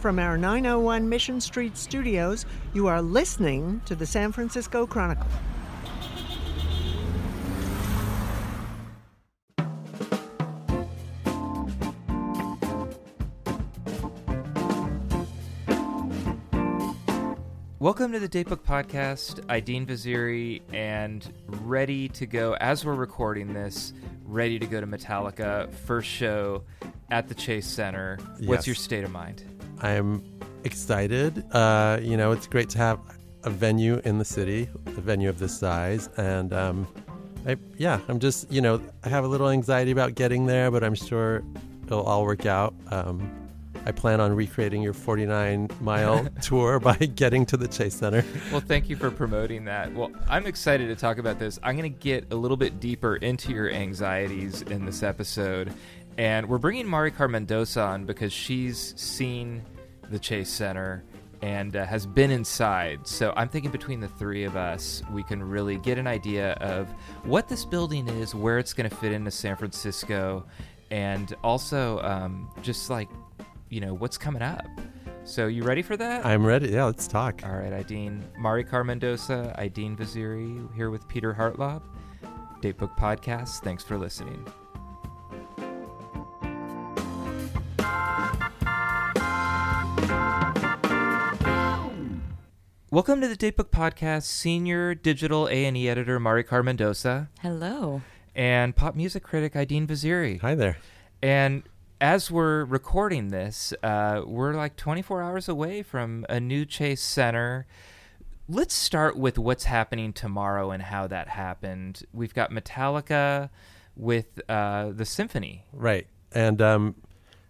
From our 901 Mission Street studios, you are listening to the San Francisco Chronicle. Welcome to the Datebook Podcast. Aidin Vaziri and ready to go as we're recording this, ready to go to Metallica first show at the Chase Center. What's Yes. your state of mind? I'm excited. Uh, you know, it's great to have a venue in the city, a venue of this size, and um, I, yeah, I'm just you know I have a little anxiety about getting there, but I'm sure it'll all work out. Um, I plan on recreating your 49 mile tour by getting to the Chase Center. Well, thank you for promoting that. Well, I'm excited to talk about this. I'm going to get a little bit deeper into your anxieties in this episode. And we're bringing Mari Mendoza on because she's seen the Chase Center and uh, has been inside. So I'm thinking between the three of us, we can really get an idea of what this building is, where it's going to fit into San Francisco, and also um, just like, you know, what's coming up. So you ready for that? I'm ready. Yeah, let's talk. All right, Aidin. Mari Mendoza, Aidin Vaziri, here with Peter Hartlaub. Datebook Podcast. Thanks for listening. Welcome to the Datebook Podcast. Senior digital A&E editor Mari Mendoza Hello. and pop music critic Aidin Vaziri. Hi there. And as we're recording this, uh, we're like 24 hours away from a new Chase Center. Let's start with what's happening tomorrow and how that happened. We've got Metallica with uh, the symphony. Right, and um,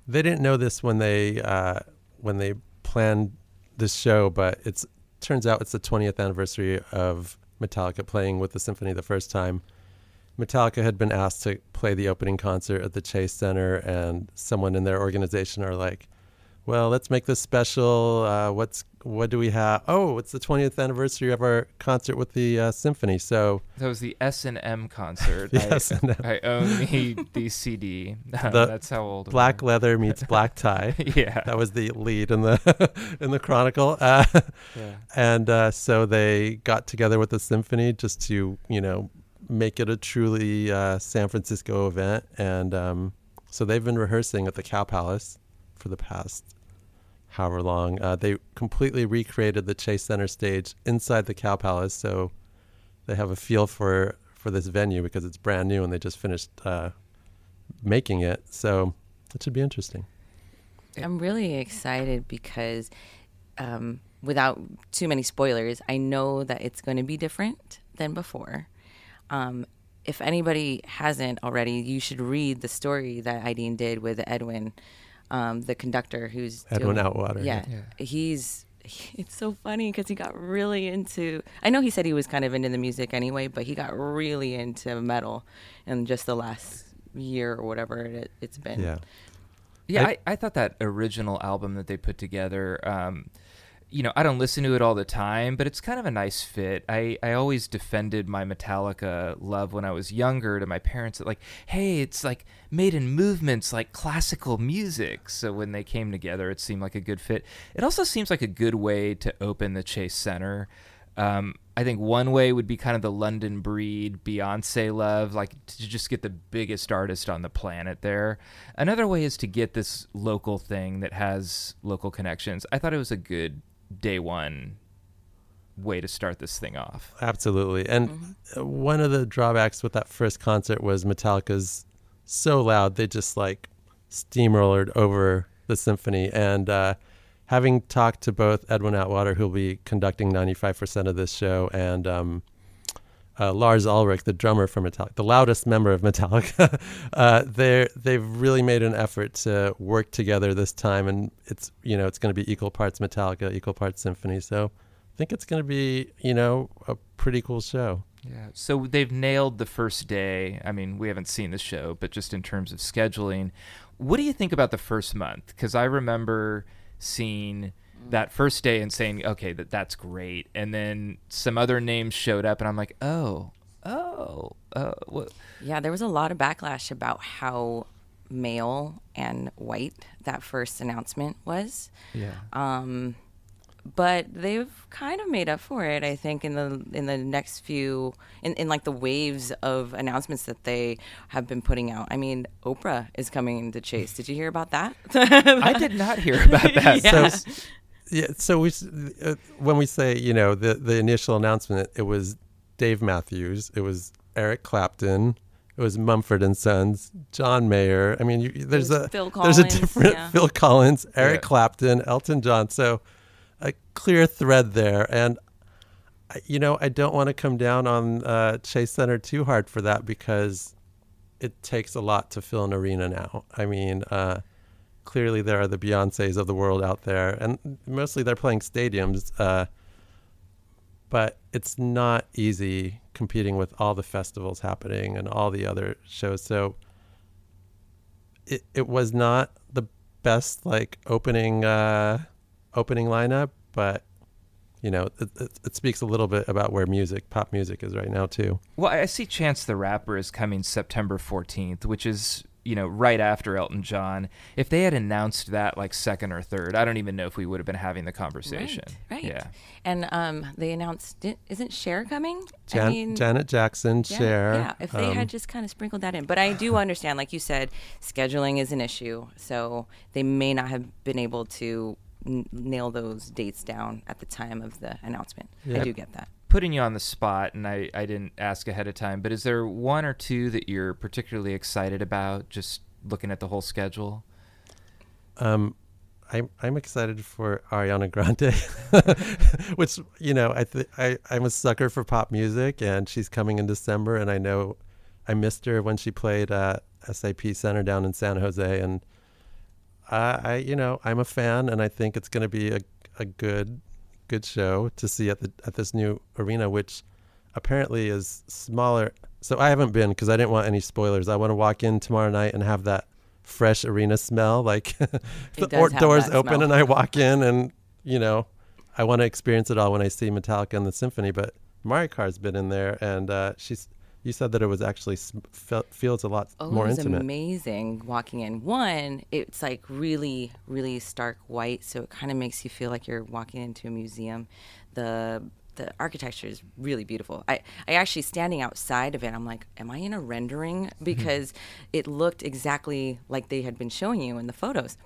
they didn't know this when they uh, when they planned this show, but it's turns out it's the 20th anniversary of Metallica playing with the symphony the first time. Metallica had been asked to play the opening concert at the Chase Center, and someone in their organization are like, "Well, let's make this special. Uh, what's what do we have? Oh, it's the 20th anniversary of our concert with the uh, symphony. So That was the S and M concert. Yes, I, I own the, the CD. The That's how old. black leather meets black tie. yeah. that was the lead in the in the chronicle uh, yeah. and uh, so they got together with the symphony just to you know make it a truly uh, san francisco event and um, so they've been rehearsing at the cow palace for the past however long uh, they completely recreated the chase center stage inside the cow palace so they have a feel for for this venue because it's brand new and they just finished uh, making it so it should be interesting I'm really excited because, um, without too many spoilers, I know that it's going to be different than before. Um, if anybody hasn't already, you should read the story that Aidin did with Edwin, um, the conductor who's edwin doing- outwater Yeah, Yeah. he's. It's so funny because he got really into. I know he said he was kind of into the music anyway, but he got really into metal in just the last year or whatever it, it's been. yeah Yeah, I- I, I thought that original album that they put together, um, you know, I don't listen to it all the time, but it's kind of a nice fit. I, I always defended my Metallica love when I was younger to my parents that like, hey, it's like made in movements like classical music. So when they came together, it seemed like a good fit. It also seems like a good way to open the Chase Center. Um, I think one way would be kind of the London breed Beyonce love, like to just get the biggest artist on the planet there. Another way is to get this local thing that has local connections. I thought it was a good day one way to start this thing off. Absolutely. And uh one of the drawbacks with that first concert was Metallica's so loud they just like steamrolled over the symphony. And uh, having talked to both Edwin Outwater, who'll be conducting 95% of this show, and um, uh, Lars Ulrich, the drummer for Metallica, the loudest member of Metallica, uh, they they've really made an effort to work together this time, and it's you know it's going to be equal parts Metallica, equal parts symphony. So I think it's going to be you know a pretty cool show. Yeah. So they've nailed the first day. I mean, we haven't seen the show, but just in terms of scheduling, what do you think about the first month? Because I remember seeing that first day and saying, okay, that that's great, and then some other names showed up, and I'm like, oh, oh, uh, what? Yeah, there was a lot of backlash about how male and white that first announcement was. Yeah. Um, but they've kind of made up for it, I think, in the in the next few in, in like the waves of announcements that they have been putting out. I mean, Oprah is coming to Chase. Did you hear about that? I did not hear about that. Yeah. So, yeah, so we uh, when we say you know the the initial announcement, it was Dave Matthews, it was Eric Clapton, it was Mumford and Sons, John Mayer. I mean, you, there's a Phil there's a different yeah. Phil Collins, Eric Yeah. Clapton, Elton John. So a clear thread there, and you know I don't want to come down on uh, Chase Center too hard for that because it takes a lot to fill an arena now. I mean, uh, clearly there are the Beyonces of the world out there, and mostly they're playing stadiums. Uh, but it's not easy competing with all the festivals happening and all the other shows. So it it was not the best like opening uh, opening lineup, but you know it, it, it speaks a little bit about where music, pop music, is right now too. Well, I see Chance the Rapper is coming September 14th, which is, you know, right after Elton John. If they had announced that like second or third, I don't even know if we would have been having the conversation. Right, right. Yeah. And um, they announced, isn't Cher coming? Jan- Janet Jackson, yeah, Cher. Yeah, if they um, had just kind of sprinkled that in. But I do understand, like you said, scheduling is an issue. So they may not have been able to n- nail those dates down at the time of the announcement. I do get that. Putting you on the spot, and I, I didn't ask ahead of time, but is there one or two that you're particularly excited about just looking at the whole schedule? Um, I'm I'm excited for Ariana Grande, which you know I th- I I'm a sucker for pop music, and she's coming in December, and I know I missed her when she played at SAP Center down in San Jose, and I, I you know I'm a fan, and I think it's going to be a a good good show to see at the at this new arena, which apparently is smaller. So I haven't been because I didn't want any spoilers. I want to walk in tomorrow night and have that fresh arena smell, like the or- doors open smell. and I walk in, and you know, I want to experience it all when I see Metallica and the symphony. But Maricar's been in there, and uh, she's. You said that it was actually fe- feels a lot Oh, more it was intimate. amazing walking in. One, it's like really, really stark white, so it kind of makes you feel like you're walking into a museum. The the architecture is really beautiful. I, I actually standing outside of it, I'm like, am I in a rendering? Because it looked exactly like they had been showing you in the photos.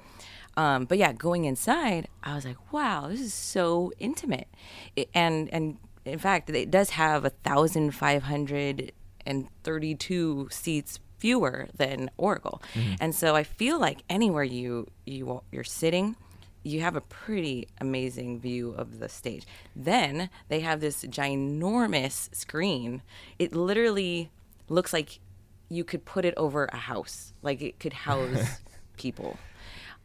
Um, but yeah, going inside, I was like, wow, this is so intimate. It, and and in fact, it does have a thousand five hundred and thirty-two seats fewer than Oracle. Mm-hmm. And so I feel like anywhere you you you're sitting, you have a pretty amazing view of the stage. Then they have this ginormous screen. It literally looks like you could put it over a house. Like it could house people.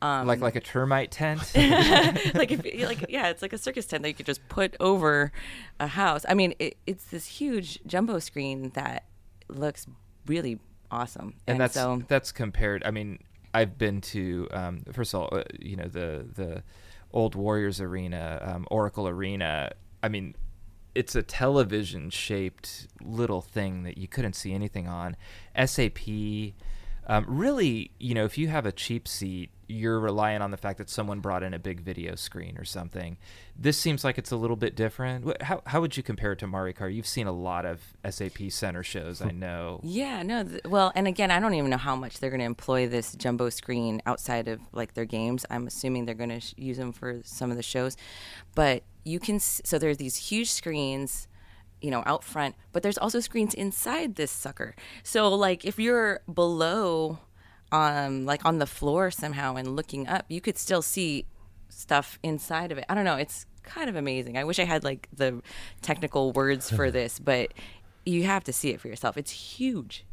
Um, like like a termite tent? like if like yeah, it's like a circus tent that you could just put over a house. I mean, it, it's this huge jumbo screen that looks really awesome. and that's so that's compared. I mean, I've been to um, first of all, uh, you know, the the old Warriors Arena, um, Oracle Arena. I mean, it's a television shaped little thing that you couldn't see anything on. SAP. Um, really, you know, if you have a cheap seat, you're relying on the fact that someone brought in a big video screen or something. This seems like it's a little bit different. How, how would you compare it to Maricar? You've seen a lot of SAP Center shows, I know. Yeah, no. Th- well, and again, I don't even know how much they're going to employ this jumbo screen outside of like their games. I'm assuming they're going to sh- use them for some of the shows, but you can. S- so there's these huge screens, you know, out front, but there's also screens inside this sucker. So like if you're below, um, like on the floor somehow and looking up, you could still see stuff inside of it. I don't know. It's kind of amazing. I wish I had like the technical words for this, but you have to see it for yourself. It's huge.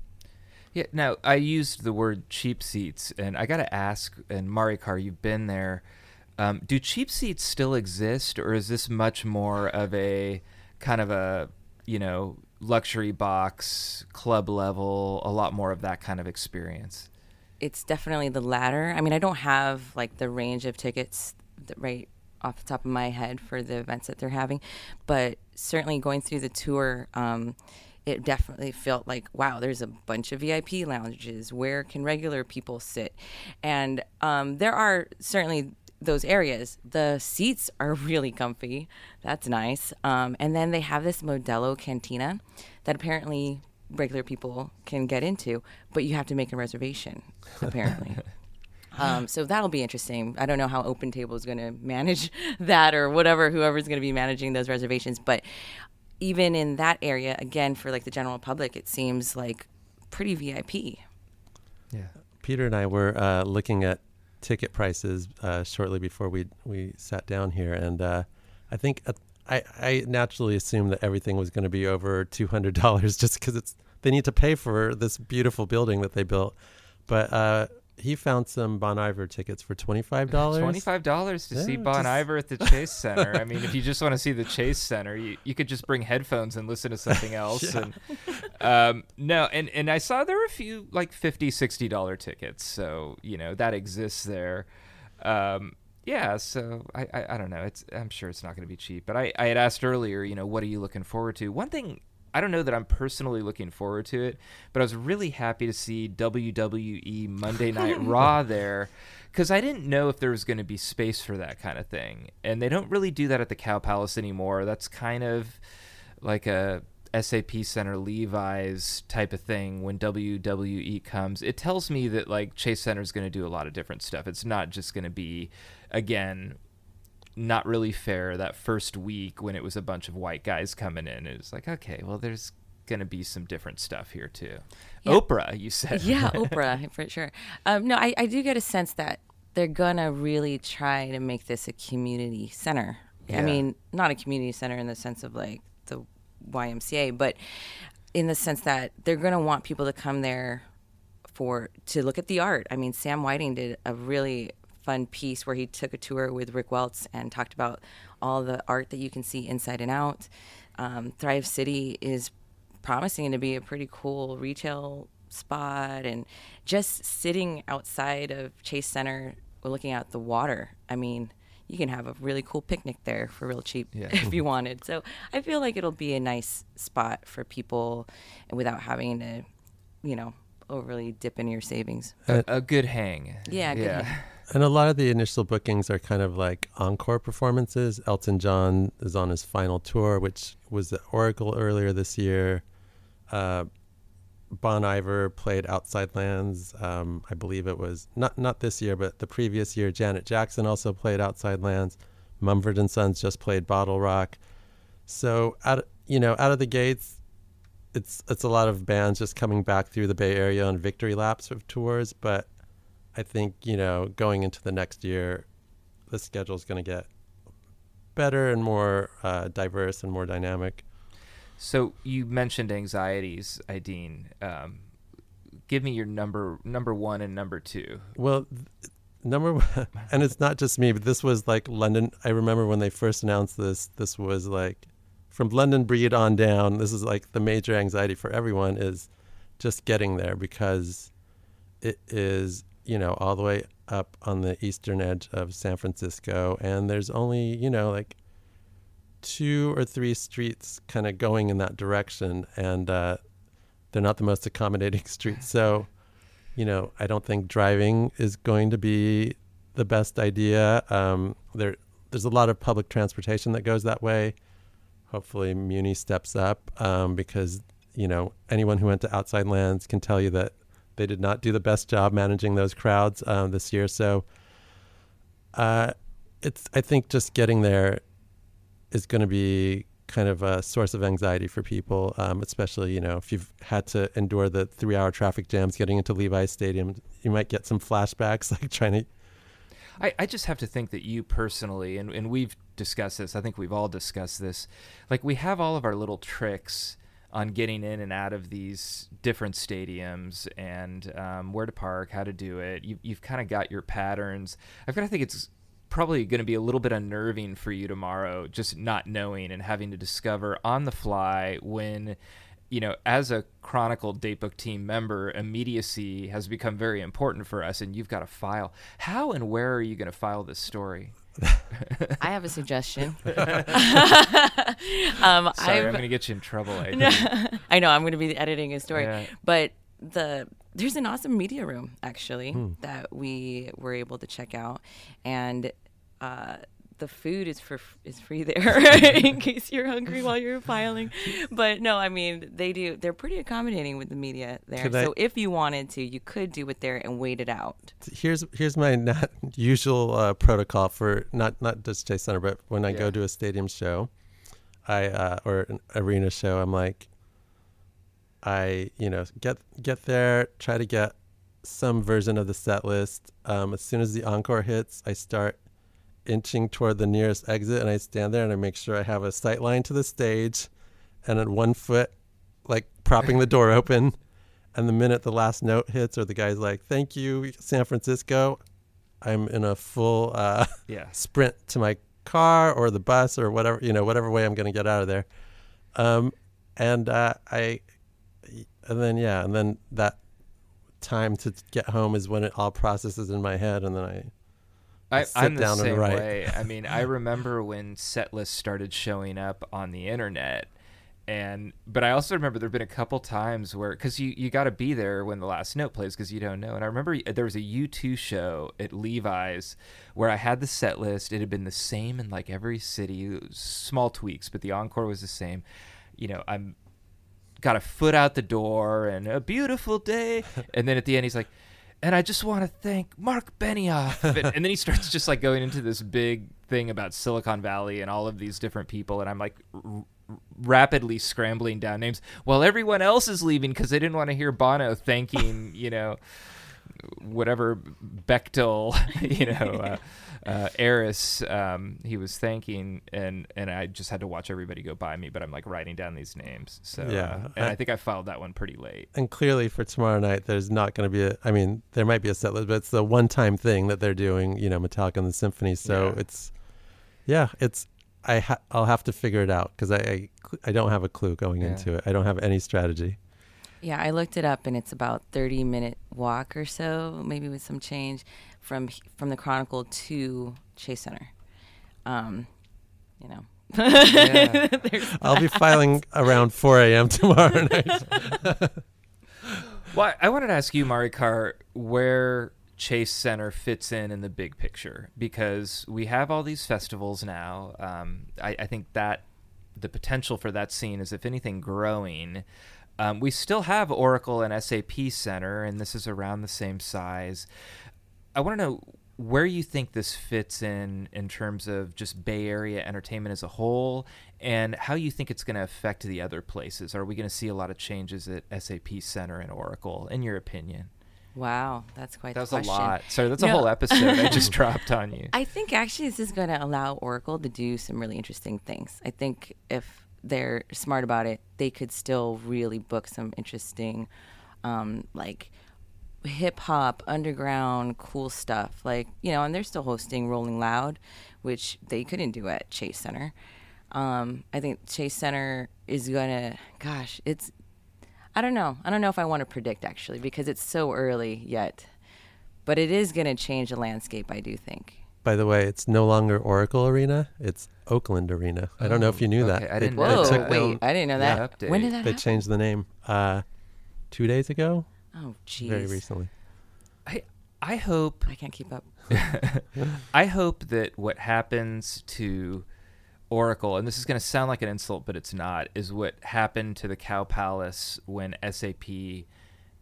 Yeah. Now I used the word cheap seats, and I got to ask. And Maricar, you've been there. Um, do cheap seats still exist, or is this much more of a kind of a you know luxury box club level, a lot more of that kind of experience? It's definitely the latter. I mean, I don't have like the range of tickets right off the top of my head for the events that they're having, but certainly going through the tour, um, it definitely felt like wow there's a bunch of vip lounges where can regular people sit and um, there are certainly those areas the seats are really comfy that's nice um, and then they have this modelo cantina that apparently regular people can get into but you have to make a reservation apparently Um, so that'll be interesting. I don't know how Open Table is going to manage that or whatever, whoever's going to be managing those reservations. But even in that area, again, for like the general public, it seems like pretty VIP. Yeah. Peter and I were uh, looking at ticket prices uh, shortly before we we sat down here, and uh, I think uh, I I naturally assumed that everything was going to be over two hundred dollars just because it's they need to pay for this beautiful building that they built, but uh, he found some Bon Iver tickets for twenty five dollars. Twenty five dollars to Yeah, see Bon just- Iver at the Chase Center. I mean, if you just want to see the Chase Center, you, you could just bring headphones and listen to something else. And um, no, and and I saw there were a few like 50 60 dollar tickets, so you know that exists there. Um, yeah, so I, I I don't know. It's I'm sure it's not going to be cheap, but I I had asked earlier, you know, what are you looking forward to? One thing I don't know that I'm personally looking forward to it, but I was really happy to see WWE Monday Night Raw there because I didn't know if there was going to be space for that kind of thing. And they don't really do that at the Cow Palace anymore. That's kind of like a SAP Center Levi's type of thing when WWE comes. It tells me that like Chase Center is going to do a lot of different stuff. It's not just going to be again not really fair that first week when it was a bunch of white guys coming in. It was like, okay, well, there's going to be some different stuff here too. Yeah. Oprah, you said. yeah, Oprah for sure. Um, no, I, I do get a sense that they're gonna really try to make this a community center. Yeah. I mean, not a community center in the sense of like the YMCA, but in the sense that they're gonna want people to come there for to look at the art. I mean, Sam Whiting did a really fun piece where he took a tour with Rick Welts and talked about all the art that you can see inside and out. Um, Thrive City is promising to be a pretty cool retail spot and just sitting outside of Chase Center looking out the water. I mean, you can have a really cool picnic there for real cheap Yeah. if you wanted. So I feel like it'll be a nice spot for people without having to, you know, overly dip into your savings. A, a good hang. Yeah, good yeah. hang. And a lot of the initial bookings are kind of like encore performances. Elton John is on his final tour, which was at Oracle earlier this year. Uh, Bon Iver played Outside Lands. Um, I believe it was not not this year, but the previous year. Janet Jackson also played Outside Lands. Mumford and Sons just played Bottle Rock. So out you know out of the gates, it's it's a lot of bands just coming back through the Bay Area on victory laps of tours. But I think you know going into the next year, the schedule is going to get better and more uh, diverse and more dynamic. So you mentioned anxieties, Aidin. Um, give me your number number one and number two. Well, th- number one, and it's not just me, but this was like London. I remember when they first announced this. This was like from London Breed on down. This is like the major anxiety for everyone is just getting there because it is you know all the way up on the eastern edge of San Francisco, and there's only you know like two or three streets kind of going in that direction, and uh, they're not the most accommodating streets. So, you know, I don't think driving is going to be the best idea. Um, there, there's a lot of public transportation that goes that way. Hopefully, Muni steps up um, because you know anyone who went to Outside Lands can tell you that they did not do the best job managing those crowds um, this year. So, uh, it's I think just getting there is going to be kind of a source of anxiety for people, um, especially you know if you've had to endure the three-hour traffic jams getting into Levi's Stadium. You might get some flashbacks, like trying to. I, I just have to think that you personally, and, and we've discussed this, I think we've all discussed this, like we have all of our little tricks on getting in and out of these different stadiums and um, where to park, how to do it. You, you've kind of got your patterns. I've got to think it's probably going to be a little bit unnerving for you tomorrow, just not knowing and having to discover on the fly when you know, as a Chronicle Datebook team member, immediacy has become very important for us, and you've got to file. How and where are you going to file this story? I have a suggestion. um, Sorry, I've- I'm going to get you in trouble. I. I know I'm going to be editing a story, Yeah. but the there's an awesome media room actually that we were able to check out, and uh, the food is for is free there in case you're hungry while you're filing. But no, I mean they do. They're pretty accommodating with the media there. Could I- so if you wanted to, you could do it there and wait it out. here's here's my not usual uh, protocol for not not just Chase Center, but when I Yeah. go to a stadium show, I uh, or an arena show, I'm like, I you know get get there, try to get some version of the set list. Um, as soon as the encore hits, I start inching toward the nearest exit, and I stand there and I make sure I have a sight line to the stage, and at one foot, like propping the door open. And the minute the last note hits, or the guy's like, "Thank you, San Francisco," I'm in a full uh, yeah. sprint to my car or the bus or whatever you know, whatever way I'm going to get out of there. Um, and uh, I, and then yeah, and then that time to get home is when it all processes in my head, and then I I, I'm the same way. I mean, I remember when set lists started showing up on the internet, and but I also remember there've been a couple times where because you you got to be there when the last note plays because you don't know. And I remember there was a U2 show at Levi's where I had the set list. It had been the same in like every city, small tweaks, but the encore was the same. You know, I'm got a foot out the door and a beautiful day. And then at the end, he's like, and I just want to thank Mark Benioff. And, and then he starts just like going into this big thing about Silicon Valley and all of these different people. And I'm like r- rapidly scrambling down names while everyone else is leaving because they didn't want to hear Bono thanking, you know, whatever Bechtel, you know, uh, uh, Eris, um, he was thanking, and and I just had to watch everybody go by me. But I'm like writing down these names, so Yeah, uh, and I, I- think I filed that one pretty late. and clearly for tomorrow night, there's not going to be a. I mean, there might be a set list, but it's the one-time thing that they're doing. You know, Metallica and the Symphony. So Yeah. it's, yeah, it's. I ha- I'll have to figure it out because I, I I don't have a clue going Yeah. into it. I don't have any strategy. Yeah, I looked it up, and it's about thirty minute walk or so, maybe with some change from from the Chronicle to Chase Center. Um, you know, Yeah. I'll be filing around 4 a.m. tomorrow night. Well, I wanted to ask you, Maricar, where Chase Center fits in in the big picture because we have all these festivals now. Um, I, I think that the potential for that scene is, if anything, growing. Um, we still have Oracle and SAP Center, and this is around the same size. I want to know where you think this fits in in terms of just Bay Area entertainment as a whole, and how you think it's going to affect the other places. Are we going to see a lot of changes at SAP Center and Oracle, in your opinion? wow, that's quite That was question. a lot. Sorry, that's a whole episode I just dropped on you. I think actually this is going to allow Oracle to do some really interesting things. I think if they're smart about it, they could still really book some interesting, um, like hip hop, underground, cool stuff. Like you know, and they're still hosting Rolling Loud, which they couldn't do at Chase Center. Um, I think Chase Center is gonna. Gosh, it's. I don't know. I don't know if I want to predict actually because it's so early yet, but it is gonna change the landscape. I do think. By the way, it's no longer Oracle Arena; it's Oakland Arena. I don't know if you knew okay, that. I They- didn't they know Whoa, took that. wait, down- I didn't know Yeah, that. update. When did that they happen? changed the name uh, two days ago, Oh, jeez. very recently. I I hope I can't keep up. I hope that what happens to Oracle, and this is going to sound like an insult, but it's not, is what happened to the Cow Palace when SAP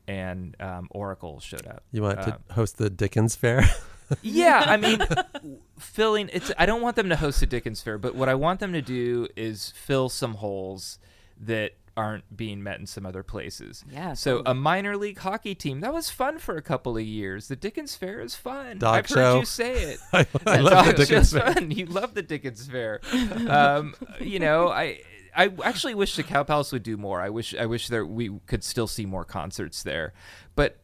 and um, Oracle showed up. You want to Um, host the Dickens Fair? yeah, I mean, filling it's. I don't want them to host a Dickens fair, but what I want them to do is fill some holes that aren't being met in some other places. Yeah, So totally. a minor league hockey team that was fun for a couple of years. The Dickens Fair is fun. Dog I've show. heard you say it. I, I love the Dickens Fair. fun. You love the Dickens Fair. Um, you know, I I actually wish the Cow Palace would do more. I wish I wish there we could still see more concerts there. But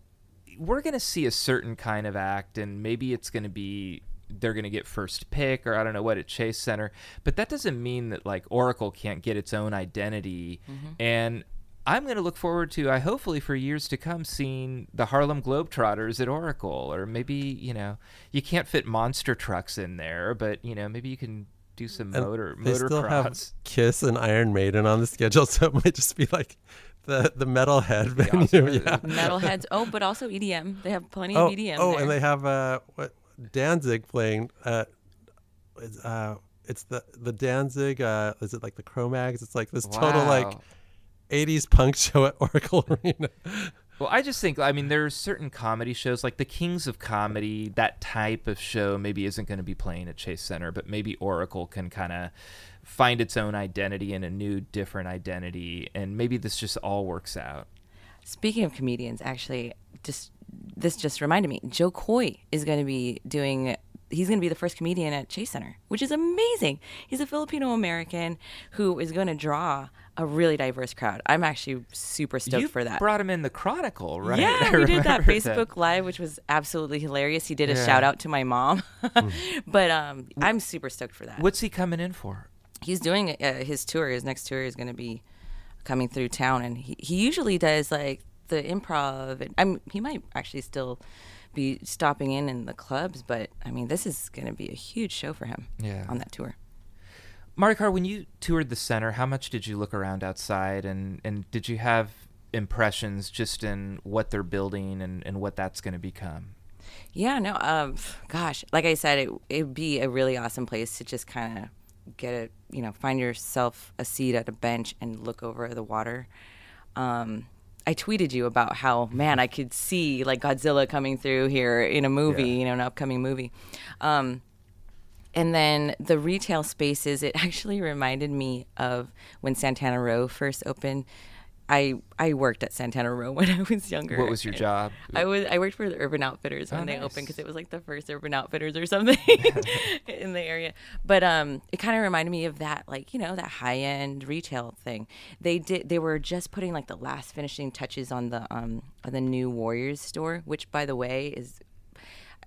we're going to see a certain kind of act, and maybe it's going to be they're going to get first pick, or I don't know what at Chase Center. But that doesn't mean that like Oracle can't get its own identity. Mm-hmm. And I'm going to look forward to, I hopefully for years to come, seeing the Harlem Globetrotters at Oracle, or maybe you know, you can't fit monster trucks in there, but you know, maybe you can do some And motor they motor still have. Kiss and Iron Maiden on the schedule, so it might just be like the the metalhead The venue. Oscar- Yeah. Metalheads. Oh, but also EDM. They have plenty Oh, of EDM. oh, there. and they have uh, what Danzig playing. Uh, it's, uh, it's the the Danzig. Uh, is it like the Cro-Mags? It's like this total like '80s punk show at Oracle Arena. Well, I just think, I mean, there are certain comedy shows, like the Kings of Comedy, that type of show maybe isn't going to be playing at Chase Center, but maybe Oracle can kind of find its own identity and a new, different identity. And maybe this just all works out. Speaking of comedians, actually, just this just reminded me. Jo Koy is going to be doing. He's going to be the first comedian at Chase Center, which is amazing. He's a Filipino American who is going to draw a really diverse crowd. I'm actually super stoked you for that. brought him in the Chronicle, right? Yeah, I we did that Facebook Live, which was absolutely hilarious. He did a Yeah. shout out to my mom, but um, I'm super stoked for that. What's he coming in for? he's doing uh, his tour. His next tour is going to be coming through town, and he, he usually does like the improv. And, I'm he might actually still be stopping in in the clubs, but I mean, this is going to be a huge show for him. Yeah. on that tour. Maricar, when you toured the center, how much did you look around outside and, and did you have impressions just in what they're building and, and what that's going to become? Yeah, no, um, gosh, like I said, it it'd be a really awesome place to just kind of get a, you know, find yourself a seat at a bench and look over the water. Um, I tweeted you about how man I could see like Godzilla coming through here in a movie, Yeah. you know, an upcoming movie. Um, and then the retail spaces, it actually reminded me of when Santana Row first opened. I I worked at Santana Row when I was younger. What was your job? I was I worked for the Urban Outfitters when Oh, they nice. opened because it was like the first Urban Outfitters or something in the area. But um, it kind of reminded me of that, like you know, that high end retail thing. They did. They were just putting like the last finishing touches on the um on the new Warriors store, which by the way is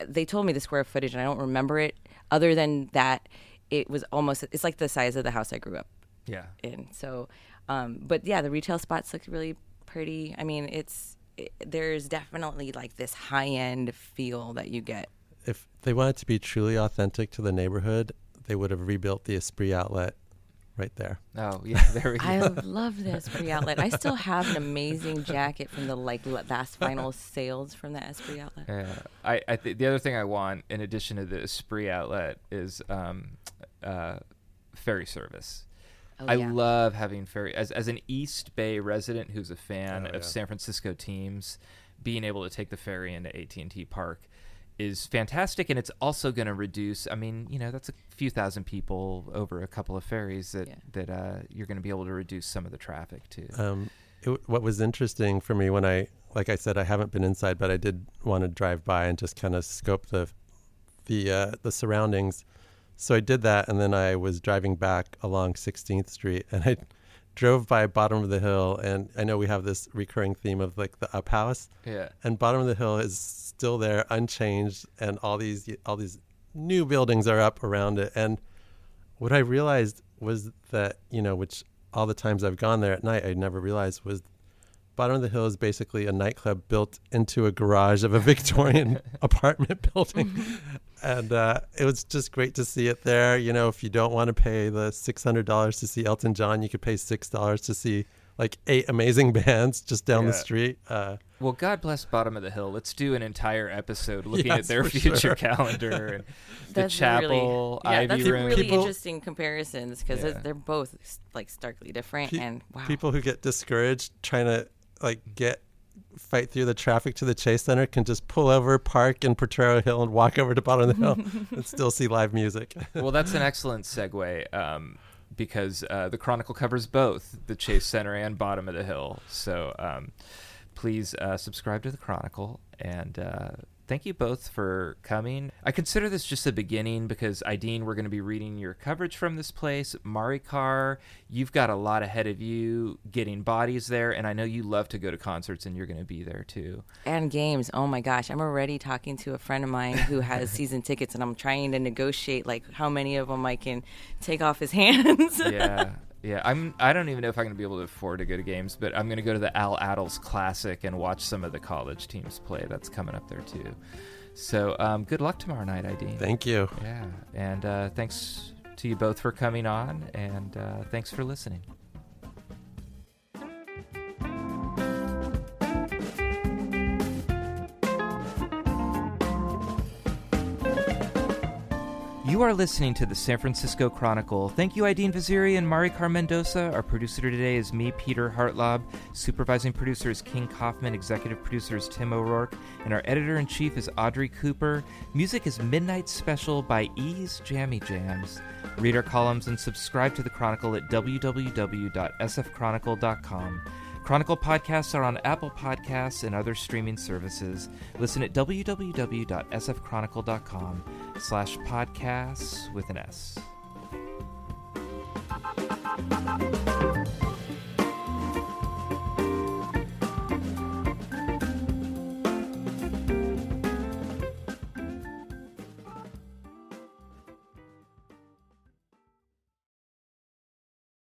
they told me the square footage and I don't remember it. Other than that, it was almost it's like the size of the house I grew up Yeah. in. So, um, but yeah, the retail spots look really pretty. I mean, it's it, there's definitely like this high end feel that you get. if they wanted to be truly authentic to the neighborhood, they would have rebuilt the Esprit outlet right there. Oh, yeah, there we go. I love this Esprit outlet. I still have an amazing jacket from the like last final sales from the Esprit outlet. Yeah, I, I th- the other thing I want, in addition to the Esprit outlet, is um, uh, ferry service. Oh, I yeah. love having ferry as as an East Bay resident who's a fan Oh, of yeah. San Francisco teams. Being able to take the ferry into AT and T Park is fantastic, and it's also going to reduce. I mean, you know, that's a few thousand people over a couple of ferries that Yeah. that uh, you're going to be able to reduce some of the traffic too. Um, it, what was interesting for me when I, like I said, I haven't been inside, but I did want to drive by and just kind of scope the, the uh, the surroundings. So I did that, and then I was driving back along 16th Street, and I drove by bottom of the hill, and I know we have this recurring theme of like the up house, yeah, and bottom of the hill is still there, unchanged, and all these all these new buildings are up around it. And what I realized was that you know, which all the times I've gone there at night, I never realized was bottom of the hill is basically a nightclub built into a garage of a Victorian apartment building. And uh, it was just great to see it there. You know, if you don't want to pay the six hundred dollars to see Elton John, you could pay six dollars to see like eight amazing bands just down the street. Uh, Well, God bless Bottom of the Hill. Let's do an entire episode looking at their future sure. calendar. And the That's chapel, really, yeah, Ivy that's Room. really People- interesting comparisons because Yeah. they're both like starkly different. Pe- and wow, people who get discouraged trying to like get fight through the traffic to the chase center can just pull over park in Potrero Hill and walk over to bottom of the hill and still see live music well, that's an excellent segue um, because uh, the Chronicle covers both the Chase Center and Bottom of the Hill. So um, please uh, subscribe to the Chronicle and uh, thank you both for coming. I consider this just the beginning because Aidin, we're going to be reading your coverage from this place. Maricar, you've got a lot ahead of you getting bodies there, and I know you love to go to concerts and you're going to be there too. and games. Oh my gosh, I'm already talking to a friend of mine who has season tickets, and I'm trying to negotiate like how many of them I can take off his hands. yeah. Yeah, I'm. I don't even know if I'm going to be able to afford to go to games, but I'm going to go to the Al Attles Classic and watch some of the college teams play. That's coming up there too. So, um, good luck tomorrow night, ID. Thank you. Yeah, and uh, thanks to you both for coming on, and uh, thanks for listening. You are listening to the San Francisco Chronicle. Thank you, Aidin Vaziri and Maricar Mendoza. Our producer today is me, Peter Hartlaub. Supervising producer is King Kaufman. Executive producer is Tim O'Rourke. And our editor in chief is Audrey Cooper. Music is Midnight Special by Ease Jammy Jams. Read our columns and subscribe to the Chronicle at www.sfchronicle.com. Chronicle podcasts are on Apple Podcasts and other streaming services. Listen at www.sfchronicle.com slash podcasts with an S.